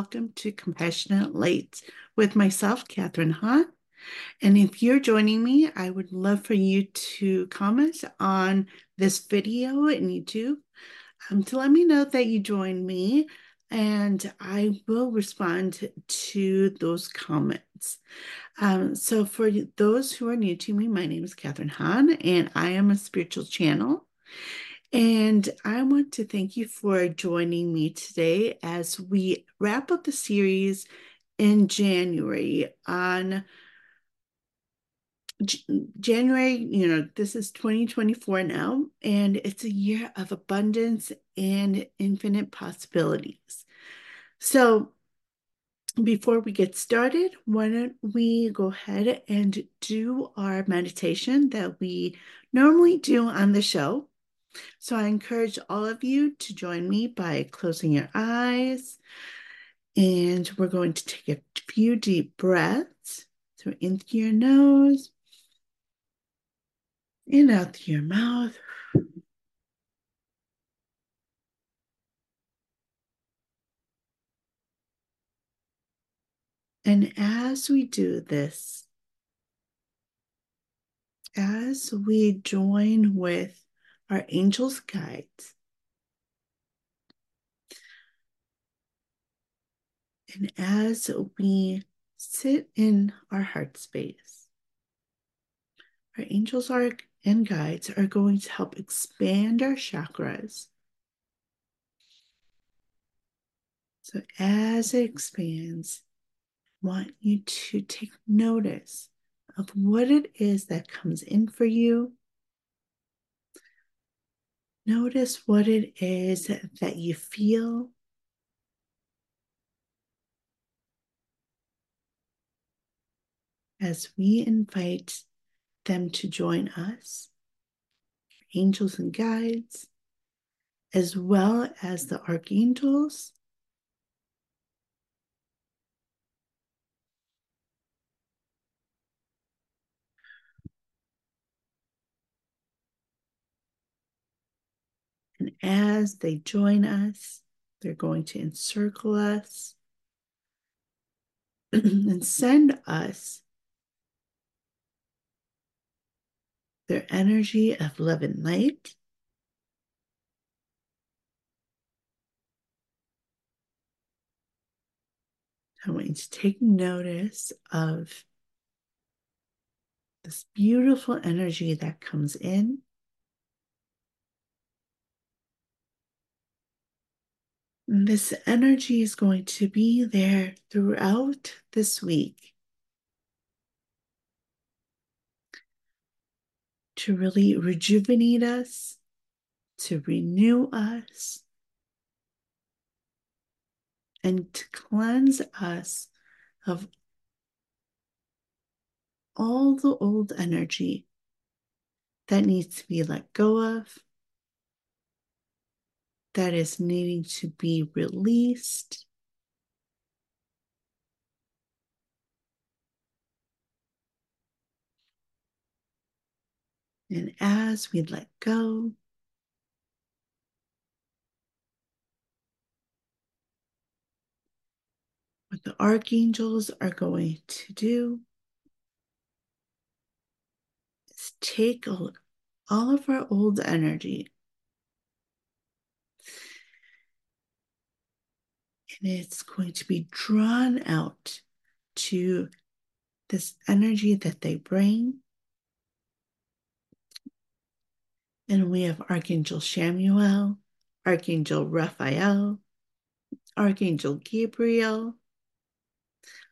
welcome to Compassionate Light with myself, Catharine Han. And if you're joining me, I would love for you to comment on this video in YouTube um, to let me know that you joined me, and I will respond to those comments. Um, so, for those who are new to me, my name is Catharine Han, and I am a spiritual channel. And I want to thank you for joining me today as we wrap up the series in January on J- January, you know, this is 2024 now, and it's a year of abundance and infinite possibilities. So, before we get started, why don't we go ahead and do our meditation that we normally do on the show? So I encourage all of you to join me by closing your eyes. And we're going to take a few deep breaths. So in through your nose and out through your mouth. And as we do this, as we join with our angels' guides. And as we sit in our heart space, our angels are and guides are going to help expand our chakras. So as it expands, I want you to take notice of what it is that comes in for you Notice what it is that you feel. As we invite them to join us, angels and guides, as well as the archangels. And as they join us, they're going to encircle us and send us their energy of love and light. I want you to take notice of this beautiful energy that comes in. This energy is going to be there throughout this week to really rejuvenate us, to renew us, and to cleanse us of all the old energy that needs to be let go of that is needing to be released. And as we let go, what the archangels are going to do is take all of our old energy and it's going to be drawn out to this energy that they bring. And we have Archangel Chamuel, Archangel Raphael, Archangel Gabriel,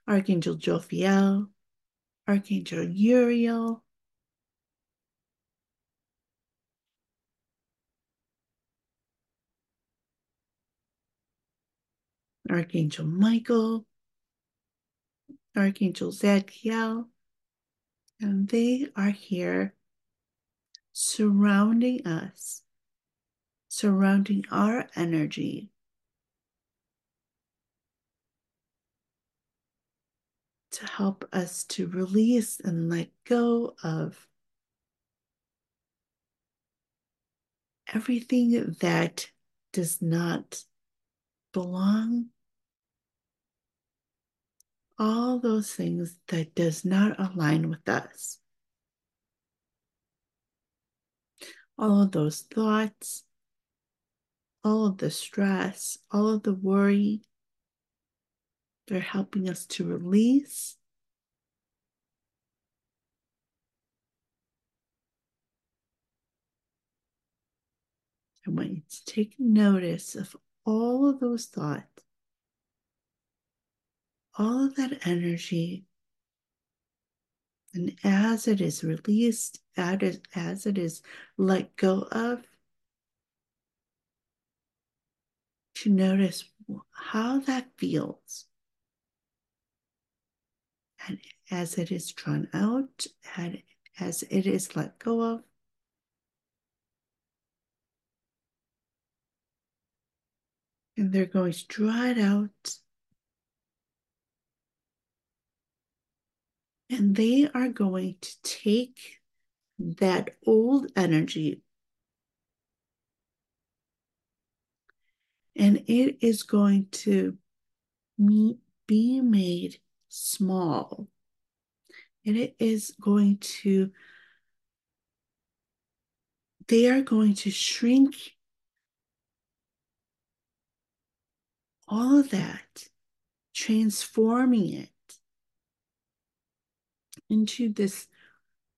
Archangel Jophiel, Archangel Uriel, Archangel Michael, Archangel Zadkiel, and they are here surrounding us, surrounding our energy. To help us to release and let go of everything that does not belong all those things that does not align with us. All of those thoughts all of the stress all of the worry they're helping us to release. I want you to take notice of all of those thoughts, all of that energy. And as it is released, as it is let go of, to notice how that feels. And as it is drawn out, and as it is let go of, and they're going to draw it out. And they are going to take that old energy and it is going to be made small. And it is going to, they are going to shrink all of that, transforming it into this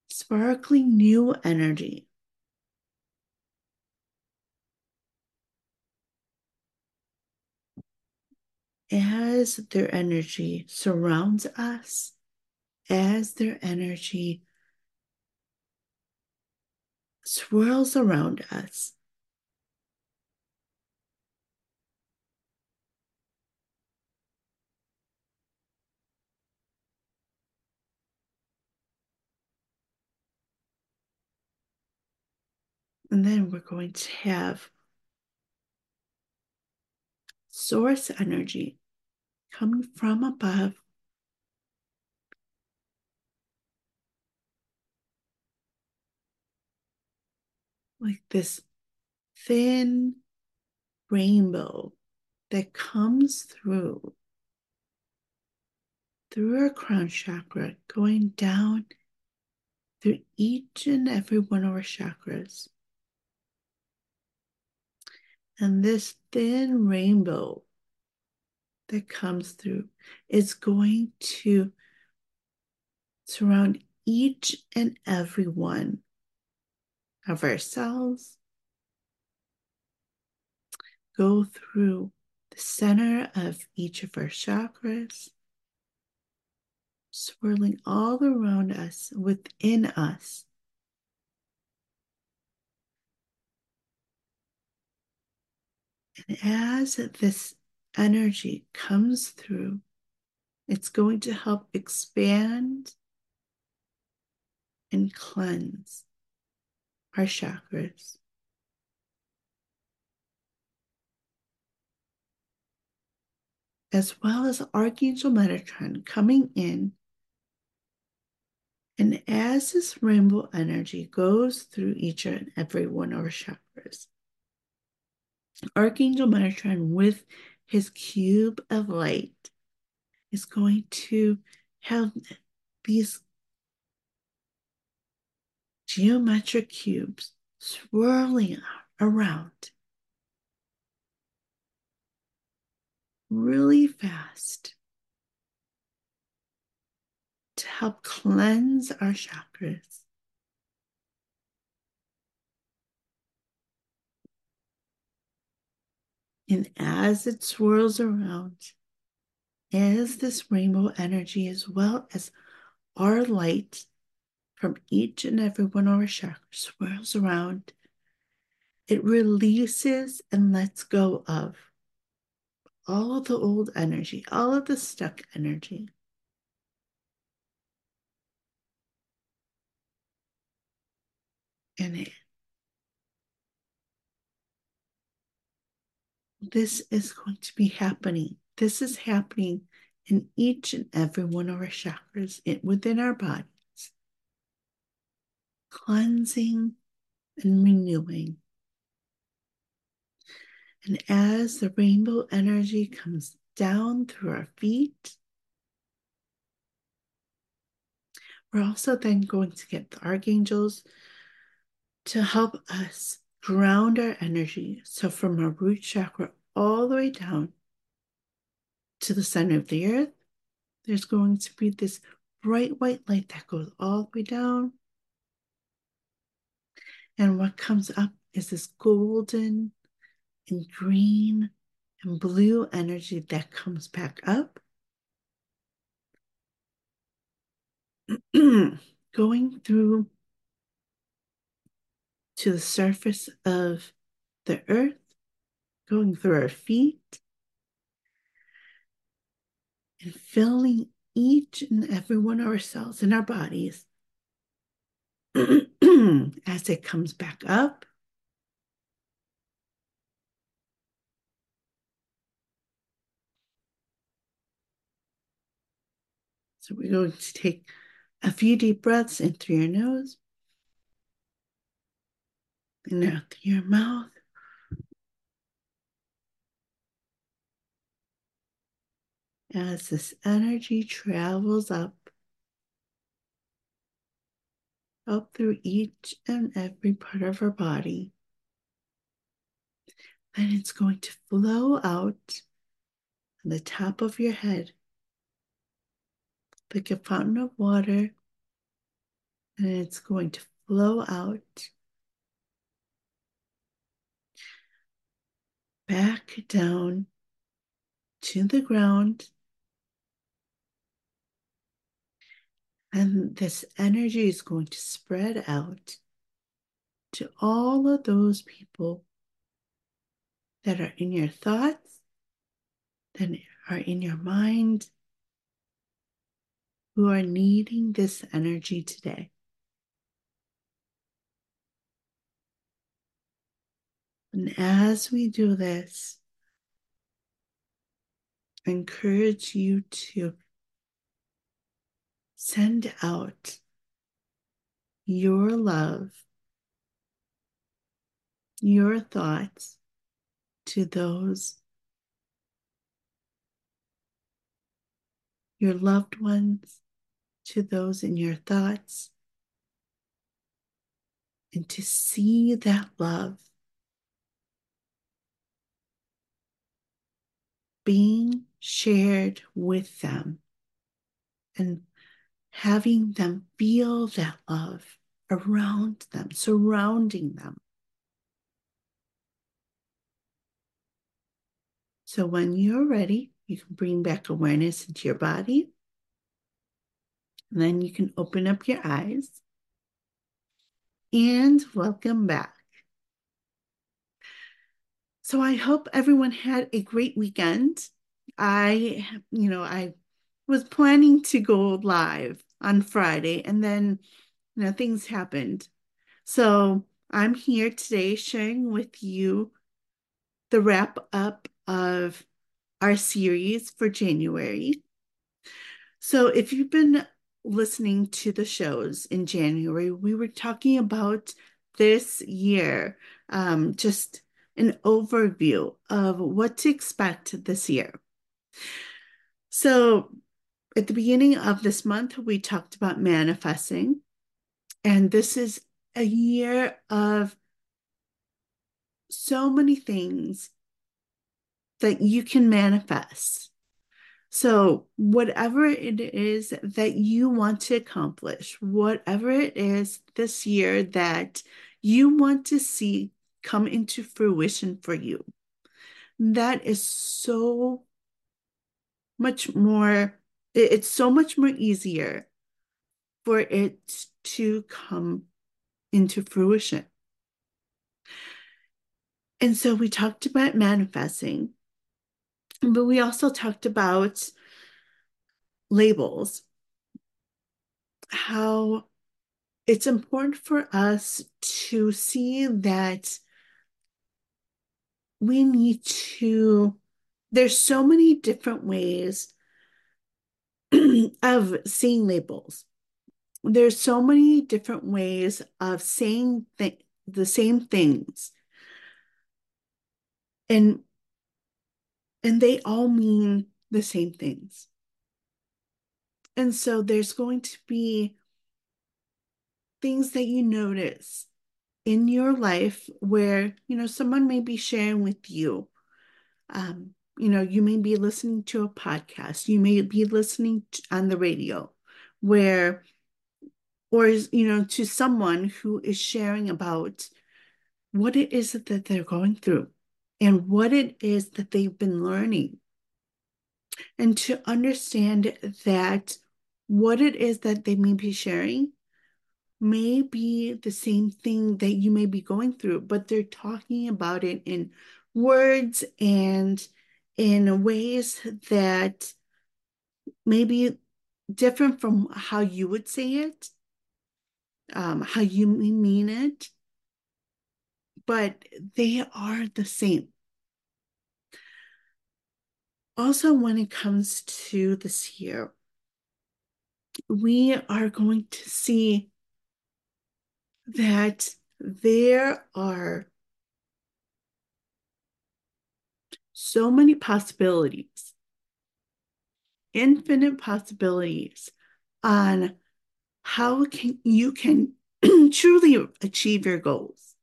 sparkling new energy. As their energy surrounds us, as their energy swirls around us, And then we're going to have source energy coming from above. Like this thin rainbow that comes through through our crown chakra, going down through each and every one of our chakras. And this thin rainbow that comes through is going to surround each and every one of our cells, go through the center of each of our chakras, swirling all around us, within us. And as this energy comes through, it's going to help expand and cleanse our chakras. As well as Archangel Metatron coming in. And as this rainbow energy goes through each and every one of our chakras, Archangel Metatron with his cube of light is going to have these geometric cubes swirling around really fast to help cleanse our chakras. And as it swirls around, as this rainbow energy, as well as our light from each and every one of our chakras swirls around, it releases and lets go of all of the old energy, all of the stuck energy. And it this is going to be happening. This is happening in each and every one of our chakras within our bodies, cleansing and renewing. And as the rainbow energy comes down through our feet, we're also then going to get the archangels to help us ground our energy. So, from our root chakra all the way down to the center of the earth, there's going to be this bright white light that goes all the way down. And what comes up is this golden and green and blue energy that comes back up. going through to the surface of the earth, going through our feet, and filling each and every one of our cells in our bodies as it comes back up. So we're going to take a few deep breaths in through your nose and out through your mouth. As this energy travels up, up through each and every part of our body, then it's going to flow out on the top of your head like a fountain of water, and it's going to flow out back down to the ground. And this energy is going to spread out to all of those people that are in your thoughts, that are in your mind, who are needing this energy today. And as we do this, I encourage you to send out your love, your thoughts to those, your loved ones, to those in your thoughts, and to see that love being shared with them and having them feel that love around them, surrounding them. So when you're ready, you can bring back awareness into your body. And then you can open up your eyes. And welcome back. So I hope everyone had a great weekend. I, you know, I was planning to go live on Friday and then, you know, things happened. So I'm here today sharing with you the wrap up of our series for January. So if you've been listening to the shows in January, we were talking about this year, um, just an overview of what to expect this year. So, at the beginning of this month, we talked about manifesting, and this is a year of so many things that you can manifest. So, whatever it is that you want to accomplish, whatever it is this year that you want to see come into fruition for you. That is so much more, it's so much more easier for it to come into fruition. And so we talked about manifesting, but we also talked about labels, how it's important for us to see that we need to, there's so many different ways of seeing labels. There's so many different ways of saying th- the same things. and and they all mean the same things. And so there's going to be things that you notice in your life where, you know, someone may be sharing with you. Um, you know, you may be listening to a podcast, you may be listening to, on the radio where, or, you know, to someone who is sharing about what it is that they're going through and what it is that they've been learning. And to understand that what it is that they may be sharing may be the same thing that you may be going through, but they're talking about it in words and in ways that may be different from how you would say it, um, how you mean it, but they are the same. Also, when it comes to this year, we are going to see that there are so many possibilities, infinite possibilities on how can you can truly achieve your goals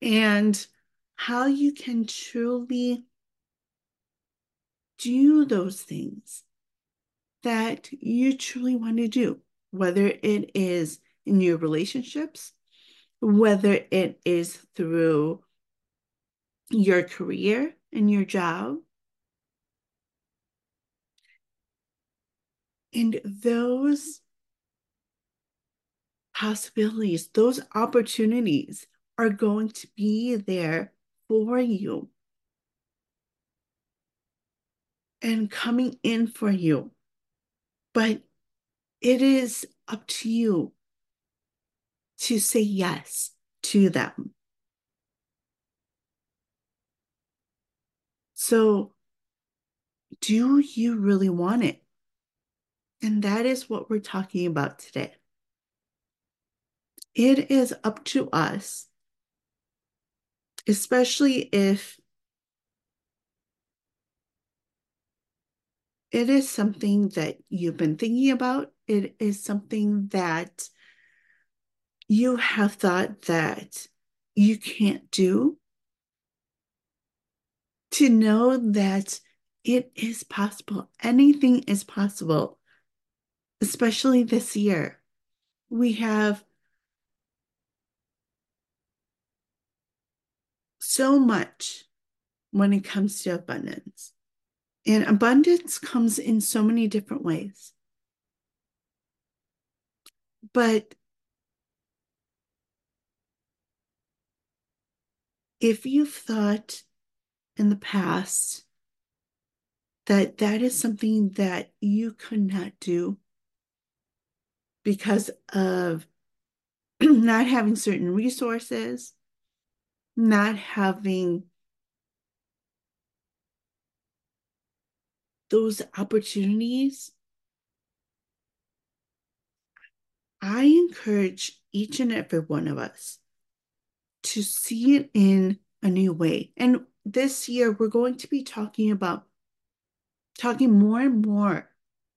and how you can truly do those things that you truly want to do, whether it is in your relationships, whether it is through your career and your job. And those possibilities, those opportunities are going to be there for you and coming in for you. But it is up to you to say yes to them. So, do you really want it? And that is what we're talking about today. It is up to us, especially if it is something that you've been thinking about, it is something that you have thought that you can't do, to know that it is possible. Anything is possible, especially this year. We have so much when it comes to abundance. And abundance comes in so many different ways. But if you've thought in the past that that is something that you could not do because of not having certain resources, not having those opportunities, I encourage each and every one of us to see it in a new way. And this year, we're going to be talking about talking more and more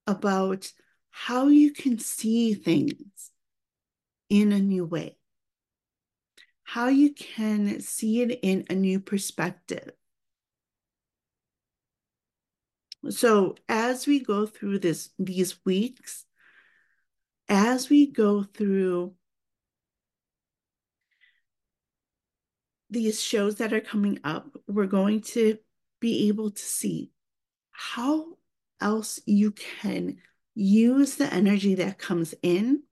about how you can see things in a new way, how you can see it in a new perspective. So as we go through this these weeks, as we go through these shows that are coming up, we're going to be able to see how else you can use the energy that comes in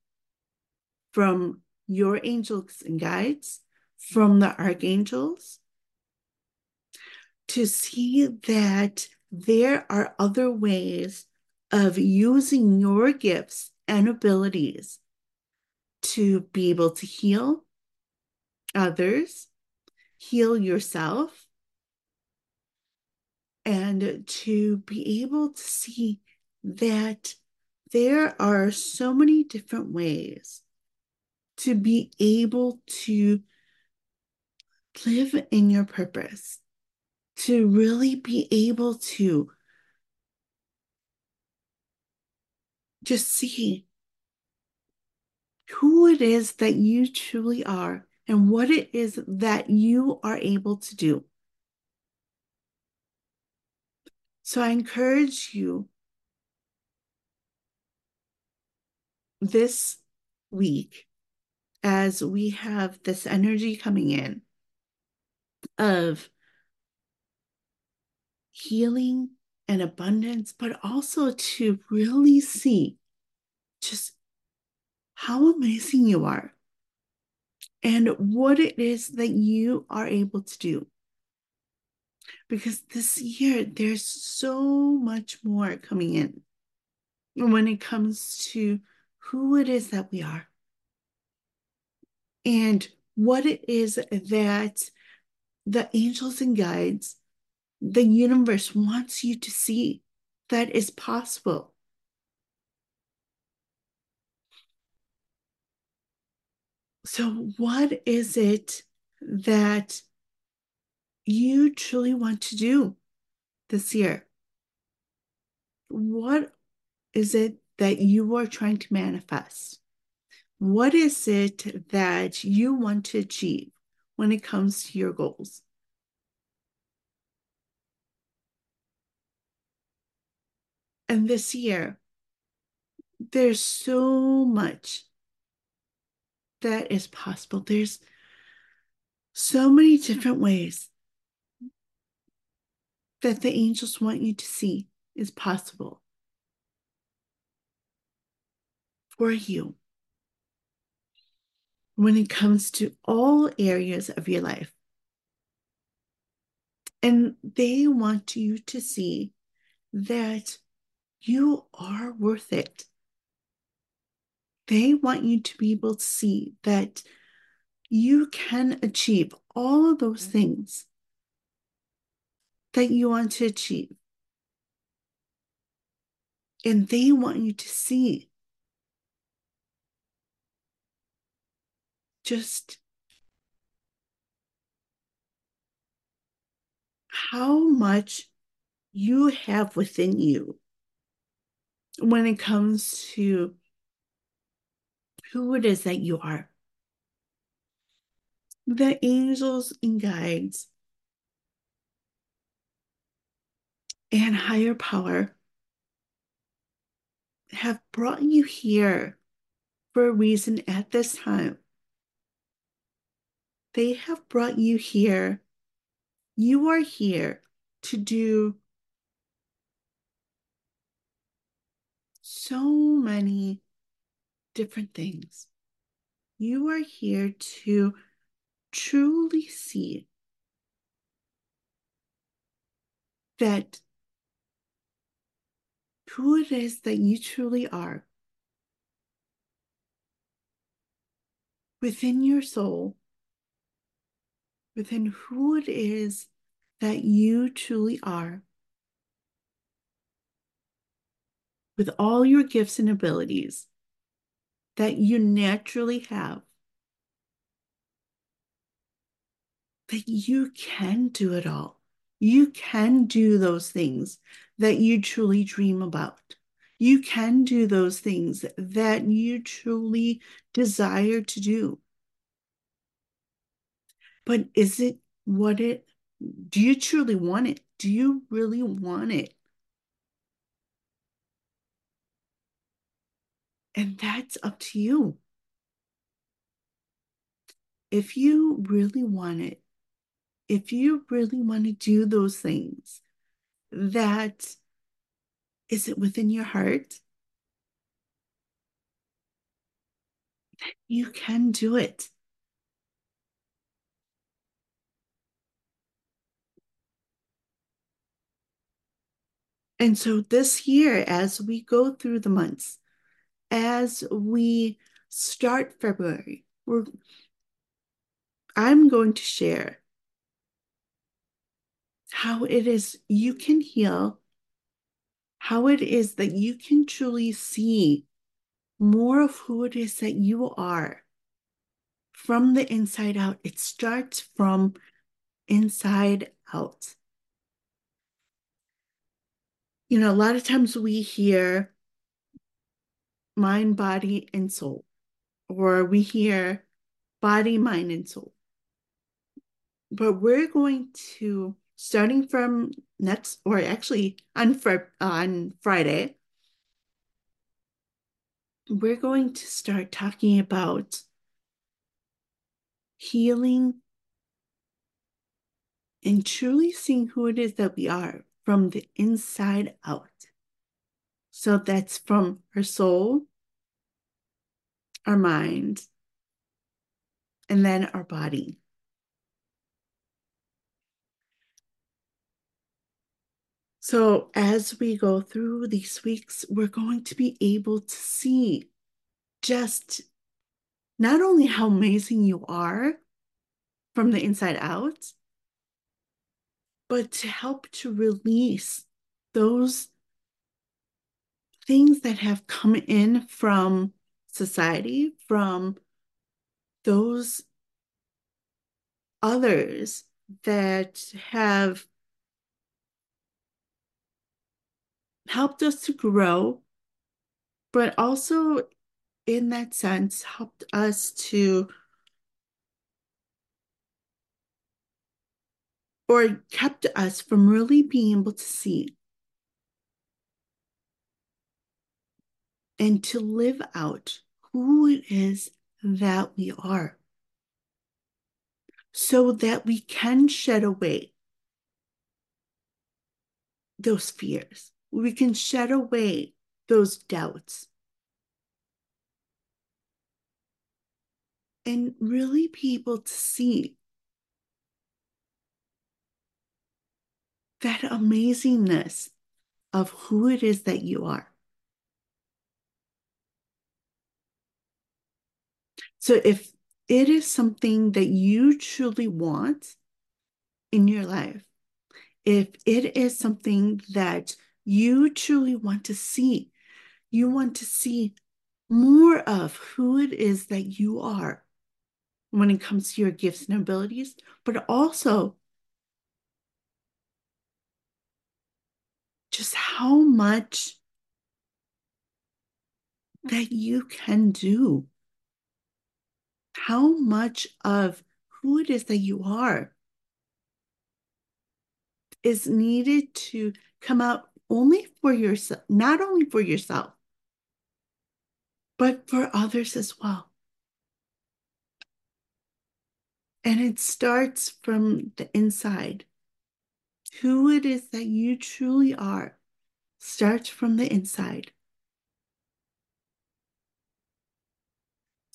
from your angels and guides, from the archangels, to see that there are other ways of using your gifts and abilities to be able to heal others heal yourself and to be able to see that there are so many different ways to be able to live in your purpose, to really be able to just see who it is that you truly are and what it is that you are able to do. So I encourage you this week as we have this energy coming in of healing and abundance, but also to really see just how amazing you are and what it is that you are able to do. Because this year, there's so much more coming in when it comes to who it is that we are and what it is that the angels and guides, the universe wants you to see that is possible. So, what is it that you truly want to do this year? What is it that you are trying to manifest? What is it that you want to achieve when it comes to your goals? And this year, there's so much that is possible. There's so many different ways that the angels want you to see is possible for you when it comes to all areas of your life. And they want you to see that you are worth it. They want you to be able to see that you can achieve all of those mm-hmm. things that you want to achieve. And they want you to see just how much you have within you when it comes to who it is that you are. The angels and guides and higher power have brought you here for a reason at this time. They have brought you here. You are here to do so many different things. You are here to truly see that who it is that you truly are within your soul within who it is that you truly are, with all your gifts and abilities that you naturally have, that you can do it all. You can do those things that you truly dream about. You can do those things that you truly desire to do. But is it what it, do you truly want it? Do you really want it? And that's up to you. If you really want it, if you really want to do those things, that is it within your heart? You can do it. And so this year, as we go through the months, as we start February, we're I'm going to share how it is you can heal, how it is that you can truly see more of who it is that you are from the inside out. It starts from inside out. you know, a lot of times we hear mind, body, and soul, or we hear body, mind, and soul. But we're going to, starting from next, or actually on, on Friday, we're going to start talking about healing and truly seeing who it is that we are from the inside out. So that's from our soul, our mind, and then our body. So, as we go through these weeks, we're going to be able to see just not only how amazing you are from the inside out, but to help to release those things that have come in from society, from those others that have helped us to grow, but also in that sense helped us to or kept us from really being able to see and to live out who it is that we are so that we can shed away those fears. We can shed away those doubts and really be able to see that amazingness of who it is that you are. So if it is something that you truly want in your life, if it is something that you truly want to see, you want to see more of who it is that you are when it comes to your gifts and abilities, but also just how much that you can do, how much of who it is that you are is needed to come out only for yourself, not only for yourself, but for others as well. And it starts from the inside. Who it is that you truly are starts from the inside.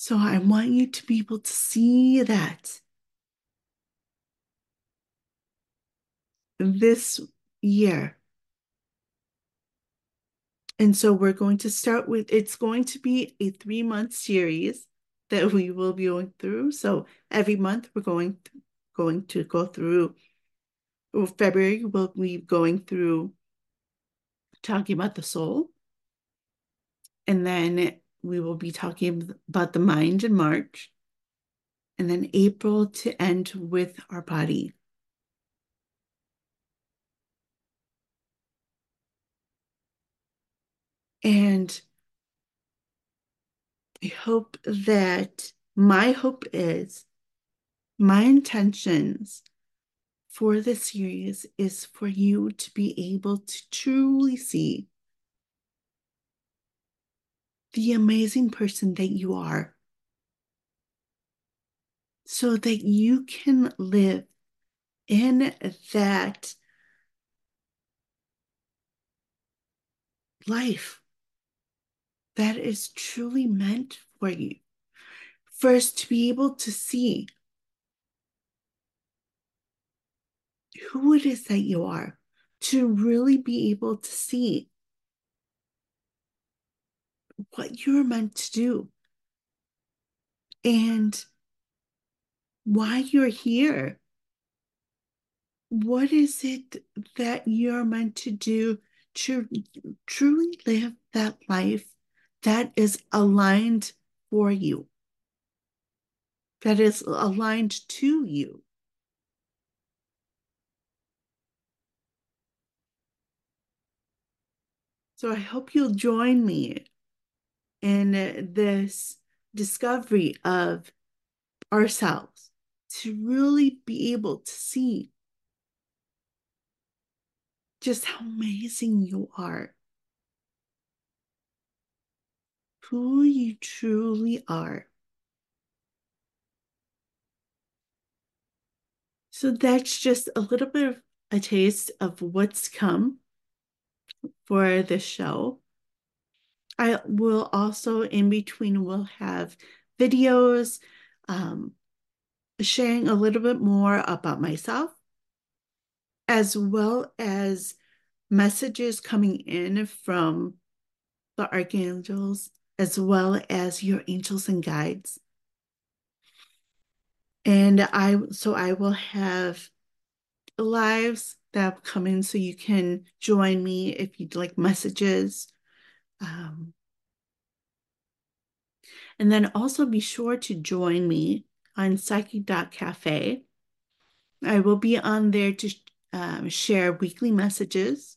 So I want you to be able to see that this year. And so we're going to start with it's going to be a three month series that we will be going through. So every month we're going going to go through. February we'll be going through talking about the soul, and then we will be talking about the mind in March, and then April to end with our body. And I hope that my hope is my intentions for this series is for you to be able to truly see the amazing person that you are so that you can live in that life that is truly meant for you. First, to be able to see who it is that you are, to really be able to see what you're meant to do and why you're here. What is it that you're meant to do to truly live that life that is aligned for you, that is aligned to you? So I hope you'll join me in this discovery of ourselves to really be able to see just how amazing you are, who you truly are. So that's just a little bit of a taste of what's come for the show. I will also, in between, will have videos um, sharing a little bit more about myself, as well as messages coming in from the archangels, as well as your angels and guides. And I, so I will have lives that come in so you can join me if you'd like messages. Um, and then also be sure to join me on Psychic.cafe. I will be on there to um, share weekly messages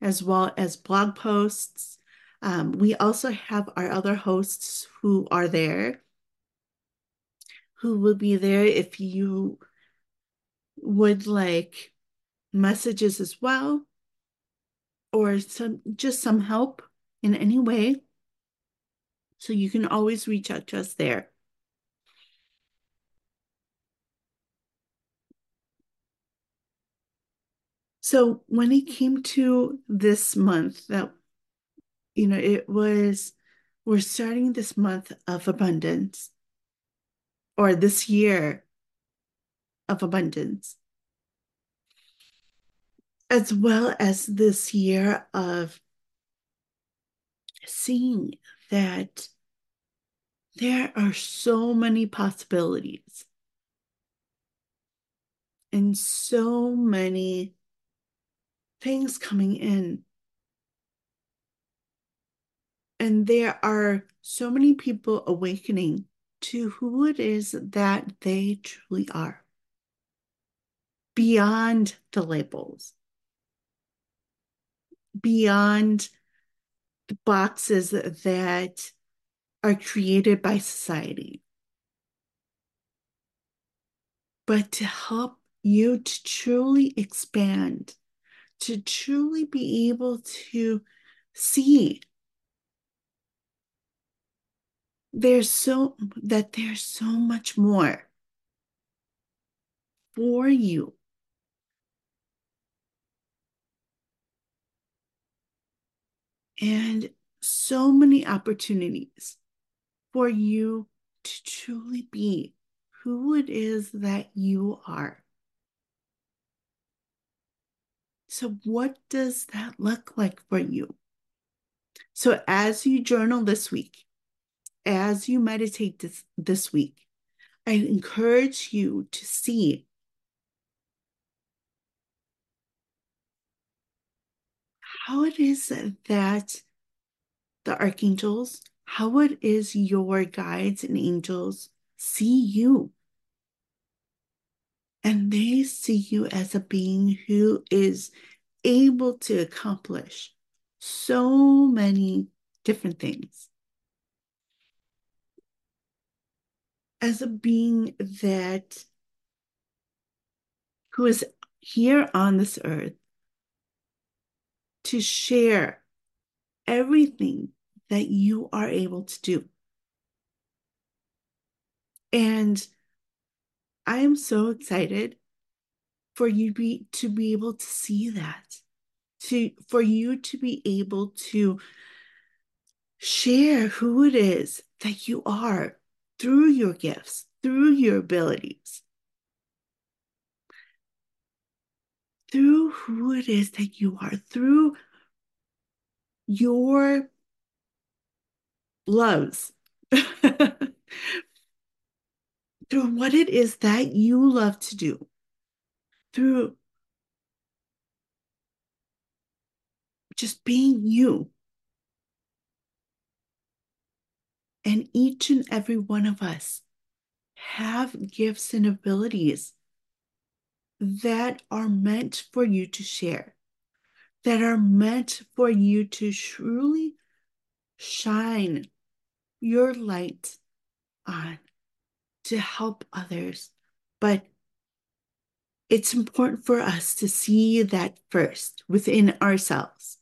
as well as blog posts. Um, we also have our other hosts who are there who will be there if you would like messages as well or some just some help in any way. So you can always reach out to us there. So when it came to this month that you know it was we're starting this month of abundance. Or this year of abundance, as well as this year of seeing that there are so many possibilities and so many things coming in. And there are so many people awakening to who it is that they truly are beyond the labels, beyond boxes that are created by society, but to help you to truly expand, to truly be able to see there's so that there's so much more for you. And so many opportunities for you to truly be who it is that you are. So, what does that look like for you? So, as you journal this week, as you meditate this, this week, I encourage you to see how it is that the archangels, how it is your guides and angels see you. And they see you as a being who is able to accomplish so many different things. as a being that who is here on this earth to share everything that you are able to do. And I am so excited for you be, to be able to see that, to for you to be able to share who it is that you are through your gifts, through your abilities, through who it is that you are, through your loves, through what it is that you love to do, through just being you. And each and every one of us have gifts and abilities that are meant for you to share, that are meant for you to truly shine your light on to help others. But it's important for us to see that first within ourselves,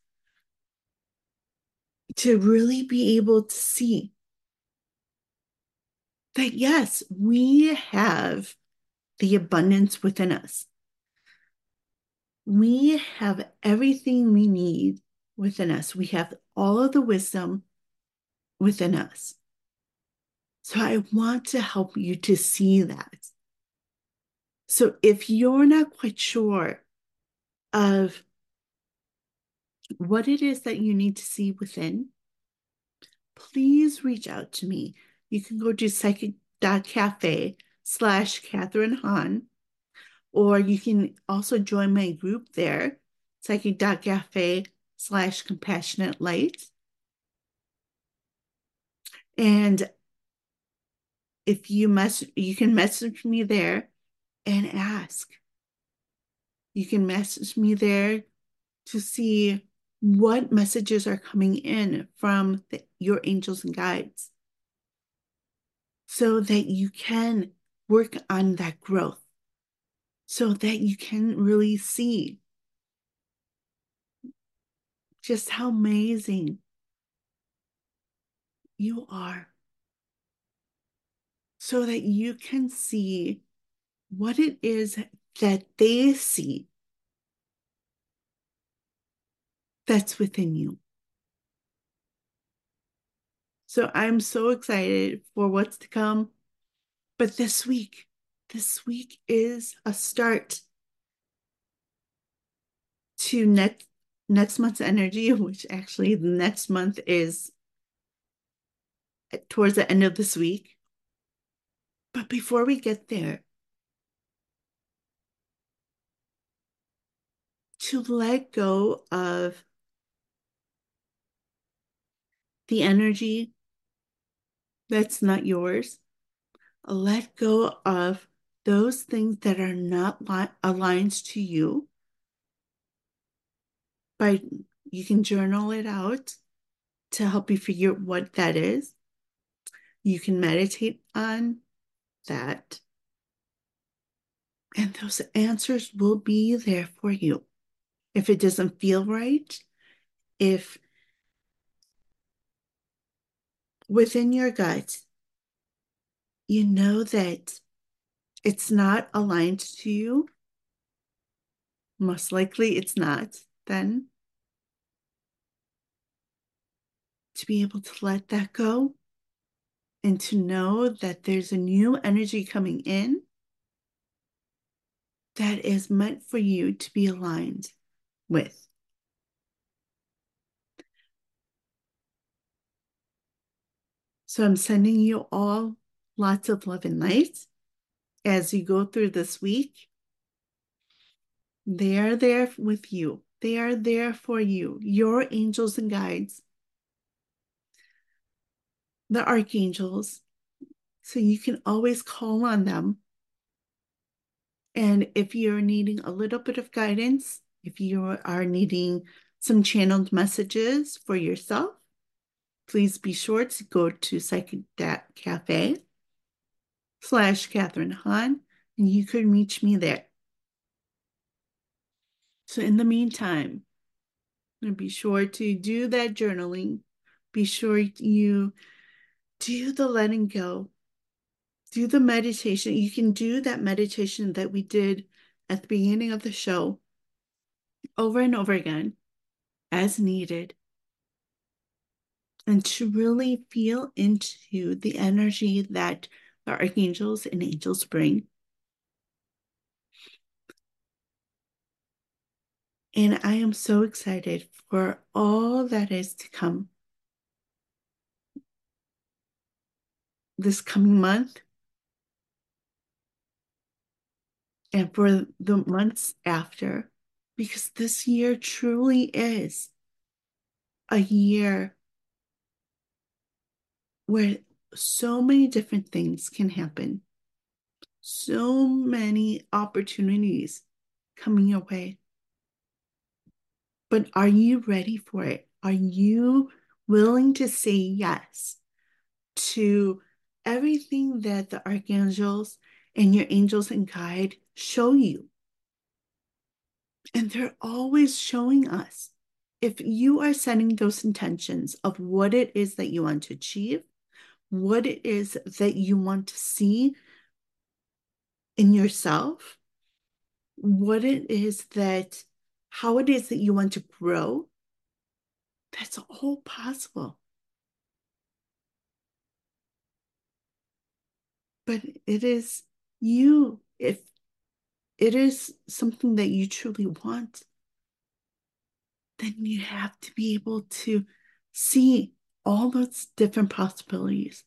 to really be able to see that, yes, we have the abundance within us. We have everything we need within us. We have all of the wisdom within us. So I want to help you to see that. So if you're not quite sure of what it is that you need to see within, please reach out to me. You can go to psychic.cafe slash Catharine Han, or you can also join my group there, psychic.cafe slash compassionate light. And if you mess, you can message me there and ask. You can message me there to see what messages are coming in from the, your angels and guides so that you can work on that growth, so that you can really see just how amazing you are so that you can see what it is that they see that's within you. So I'm so excited for what's to come. But this week, this week is a start to next next month's energy, which actually next month is towards the end of this week. But before we get there, to let go of the energy that's not yours, let go of those things that are not li- aligned to you. By you can journal it out to help you figure out what that is. You can meditate on that. And those answers will be there for you. If it doesn't feel right, if within your gut, you know that it's not aligned to you, most likely it's not, then to be able to let that go and to know that there's a new energy coming in that is meant for you to be aligned with. So I'm sending you all lots of love and light as you go through this week. They are there with you. They are there for you, your angels and guides the archangels. So you can always call on them. And if you're needing a little bit of guidance, if you are needing some channeled messages for yourself, please be sure to go to Psychic Cafe slash Catharine Han, and you can reach me there. So in the meantime, be sure to do that journaling. Be sure you do the letting go. Do the meditation. You can do that meditation that we did at the beginning of the show over and over again as needed. And to really feel into the energy that the archangels and angels bring. And I am so excited for all that is to come. this coming month and for the months after, because this year truly is a year where so many different things can happen, so many opportunities coming your way. But are you ready for it? Are you willing to say yes to everything that the archangels and your angels and guide show you? And they're always showing us if you are setting those intentions of what it is that you want to achieve, what it is that you want to see in yourself, what it is that, how it is that you want to grow, that's all possible. But it is you, if it is something that you truly want, then you have to be able to see all those different possibilities,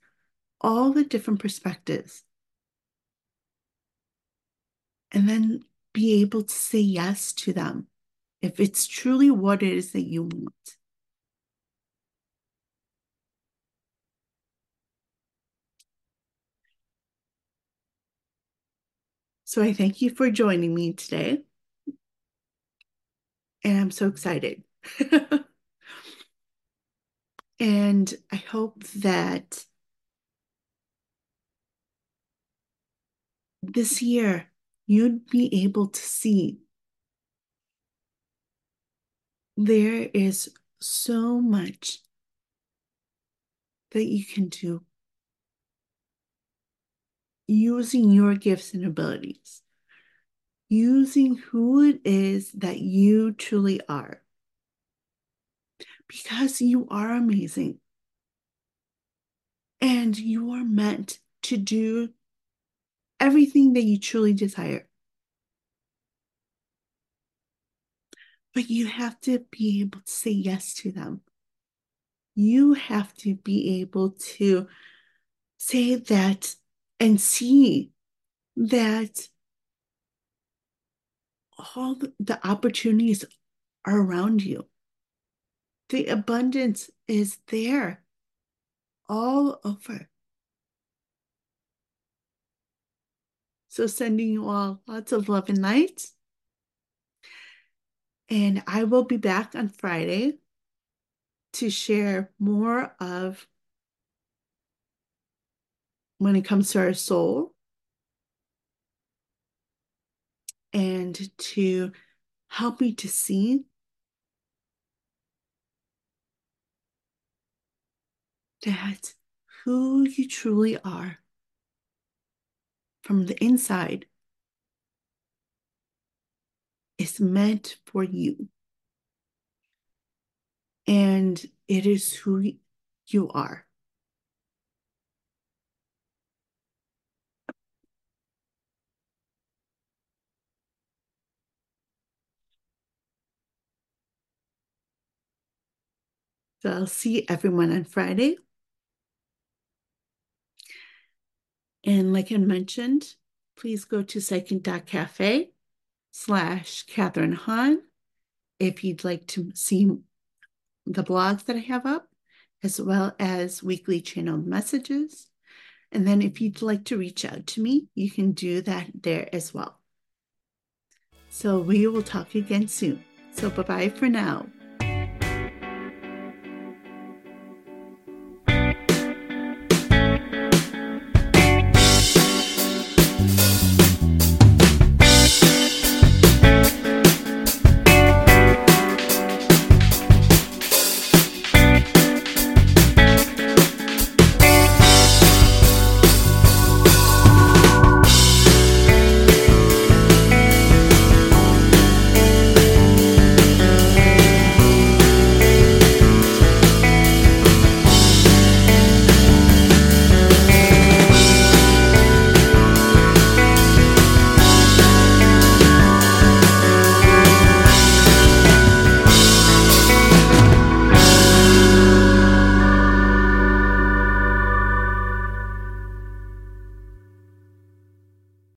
all the different perspectives, and then be able to say yes to them if it's truly what it is that you want. So I thank you for joining me today. And I'm so excited. and I hope that this year you'd be able to see there is so much that you can do using your gifts and abilities, using who it is that you truly are. Because you are amazing. And you are meant to do everything that you truly desire. But you have to be able to say yes to them. You have to be able to say that and see that all the opportunities are around you. The abundance is there all over. So, sending you all lots of love and light. And I will be back on Friday to share more of when it comes to our soul and to help me to see that who you truly are from the inside is meant for you. And it is who you are. So I'll see everyone on Friday. And like I mentioned, please go to psychic.cafe slash Catharine Han if you'd like to see the blogs that I have up, as well as weekly channeled messages. And then if you'd like to reach out to me, you can do that there as well. So we will talk again soon. So bye bye for now.